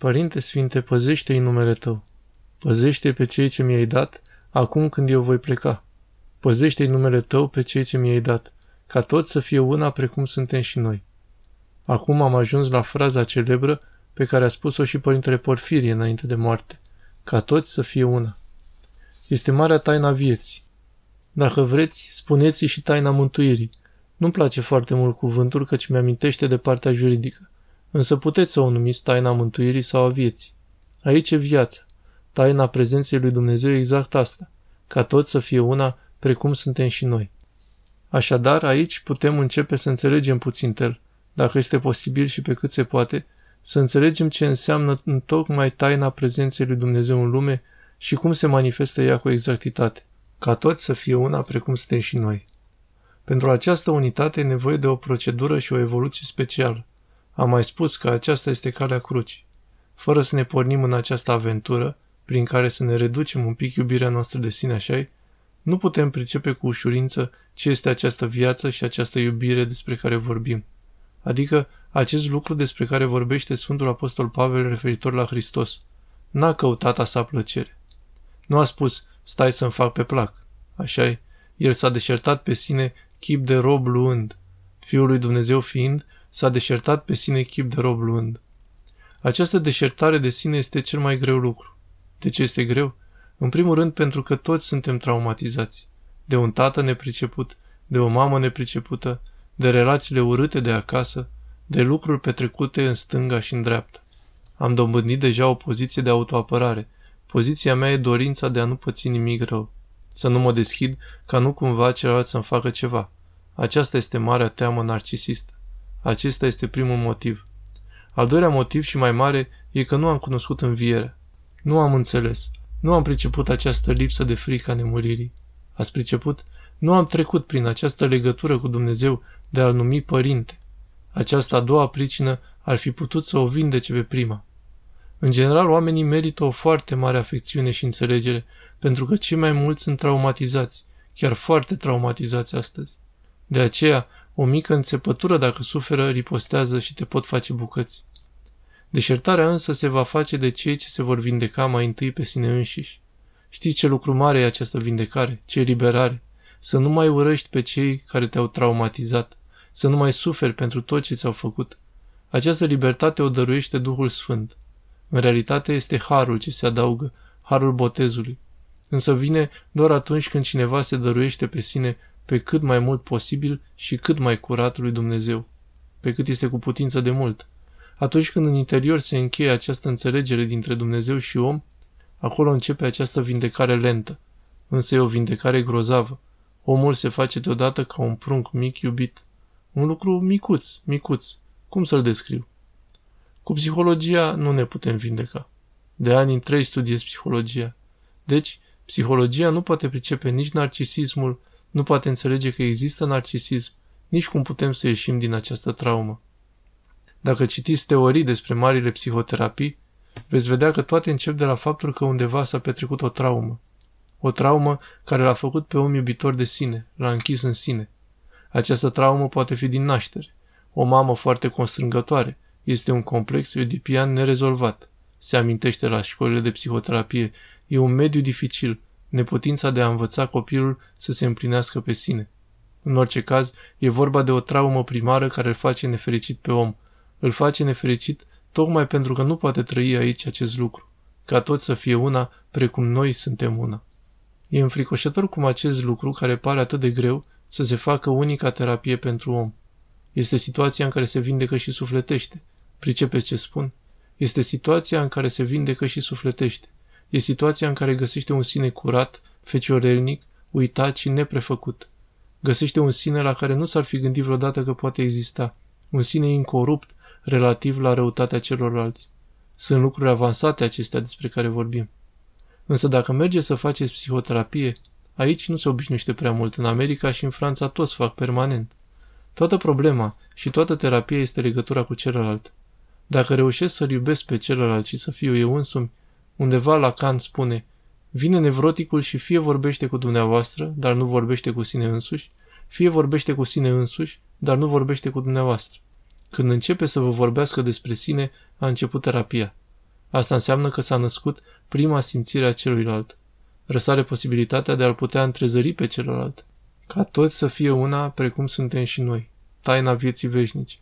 Părinte Sfinte, păzește-i numele Tău. Păzește pe cei ce mi-ai dat, acum când eu voi pleca. Păzește-i numele Tău pe cei ce mi-ai dat, ca toți să fie una precum suntem și noi. Acum am ajuns la fraza celebră pe care a spus-o și Părintele Porfirie înainte de moarte, ca toți să fie una. Este marea taina vieții. Dacă vreți, spuneți și taina mântuirii. Nu-mi place foarte mult cuvântul căci mi-amintește de partea juridică, însă puteți să o numiți taina mântuirii sau a vieții. Aici e viața, taina prezenței lui Dumnezeu exact asta, ca toți să fie una precum suntem și noi. Așadar, aici putem începe să înțelegem puțin tel, dacă este posibil și pe cât se poate, să înțelegem ce înseamnă în tocmai taina prezenței lui Dumnezeu în lume și cum se manifestă ea cu exactitate, ca toți să fie una precum suntem și noi. Pentru această unitate e nevoie de o procedură și o evoluție specială. Am mai spus că aceasta este calea crucii. Fără să ne pornim în această aventură, prin care să ne reducem un pic iubirea noastră de sine așa nu putem pricepe cu ușurință ce este această viață și această iubire despre care vorbim. Adică acest lucru despre care vorbește Sfântul Apostol Pavel referitor la Hristos. N-a căutat a sa plăcere. Nu a spus, stai să-mi fac pe plac. așa -i. El s-a deșertat pe sine chip de rob luând. Fiul lui Dumnezeu fiind, s-a deșertat pe sine chip de rob luând. Această deșertare de sine este cel mai greu lucru. De ce este greu? În primul rând pentru că toți suntem traumatizați. De un tată nepriceput, de o mamă nepricepută, de relațiile urâte de acasă, de lucruri petrecute în stânga și în dreapta. Am dobândit deja o poziție de autoapărare. Poziția mea e dorința de a nu păți nimic rău. Să nu mă deschid ca nu cumva celălalt să-mi facă ceva. Aceasta este marea teamă narcisistă. Acesta este primul motiv. Al doilea motiv și mai mare e că nu am cunoscut învierea. Nu am înțeles. Nu am priceput această lipsă de frică a nemuririi. Ați priceput? Nu am trecut prin această legătură cu Dumnezeu de a-L numi Părinte. Această a doua pricină ar fi putut să o vindece pe prima. În general, oamenii merită o foarte mare afecțiune și înțelegere, pentru că cei mai mulți sunt traumatizați, chiar foarte traumatizați astăzi. De aceea, o mică înțepătură dacă suferă, ripostează și te pot face bucăți. Deșertarea însă se va face de cei ce se vor vindeca mai întâi pe sine înșiși. Știți ce lucru mare e această vindecare, ce eliberare? Să nu mai urăști pe cei care te-au traumatizat, să nu mai suferi pentru tot ce ți-au făcut. Această libertate o dăruiește Duhul Sfânt. În realitate este harul ce se adaugă, harul botezului. Însă vine doar atunci când cineva se dăruiește pe sine pe cât mai mult posibil și cât mai curat lui Dumnezeu, pe cât este cu putință de mult. Atunci când în interior se încheie această înțelegere dintre Dumnezeu și om, acolo începe această vindecare lentă, însă e o vindecare grozavă. Omul se face deodată ca un prunc mic iubit. Un lucru micuț, micuț. Cum să-l descriu? Cu psihologia nu ne putem vindeca. De ani întregi studiez psihologia. Deci, psihologia nu poate pricepe nici narcisismul, nu poate înțelege că există narcisism, nici cum putem să ieșim din această traumă. Dacă citiți teorii despre marile psihoterapii, veți vedea că toate încep de la faptul că undeva s-a petrecut o traumă. O traumă care l-a făcut pe om iubitor de sine, l-a închis în sine. Această traumă poate fi din naștere. O mamă foarte constrângătoare. Este un complex oedipian nerezolvat. Se amintește la școlile de psihoterapie. E un mediu dificil, neputința de a învăța copilul să se împlinească pe sine. În orice caz, e vorba de o traumă primară care îl face nefericit pe om. Îl face nefericit tocmai pentru că nu poate trăi aici acest lucru, ca toți să fie una precum noi suntem una. E înfricoșător cum acest lucru, care pare atât de greu, să se facă unica terapie pentru om. Este situația în care se vindecă și sufletește. Pricepeți ce spun? Este situația în care se vindecă și sufletește. E situația în care găsește un sine curat, feciorelnic, uitat și neprefăcut. Găsește un sine la care nu s-ar fi gândit vreodată că poate exista. Un sine incorupt, relativ la răutatea celorlalți. Sunt lucruri avansate acestea despre care vorbim. Însă dacă merge să faceți psihoterapie, aici nu se obișnuiește prea mult. În America și în Franța toți fac permanent. Toată problema și toată terapia este legătura cu celălalt. Dacă reușesc să-l iubesc pe celălalt și să fiu eu însumi, undeva la Kant spune, vine nevroticul și fie vorbește cu dumneavoastră, dar nu vorbește cu sine însuși, fie vorbește cu sine însuși, dar nu vorbește cu dumneavoastră. Când începe să vă vorbească despre sine, a început terapia. Asta înseamnă că s-a născut prima simțire a celuilalt. Răsare posibilitatea de a-l putea întrezări pe celălalt. Ca toți să fie una, precum suntem și noi. Taina vieții veșnici.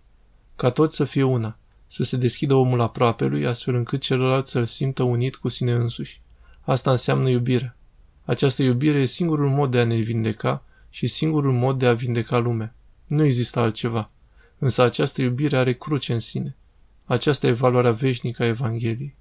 Ca toți să fie una. Să se deschidă omul aproapelui, astfel încât celălalt să-l simtă unit cu sine însuși. Asta înseamnă iubire. Această iubire e singurul mod de a ne vindeca și singurul mod de a vindeca lumea. Nu există altceva. Însă această iubire are cruce în sine. Aceasta e valoarea veșnică a Evangheliei.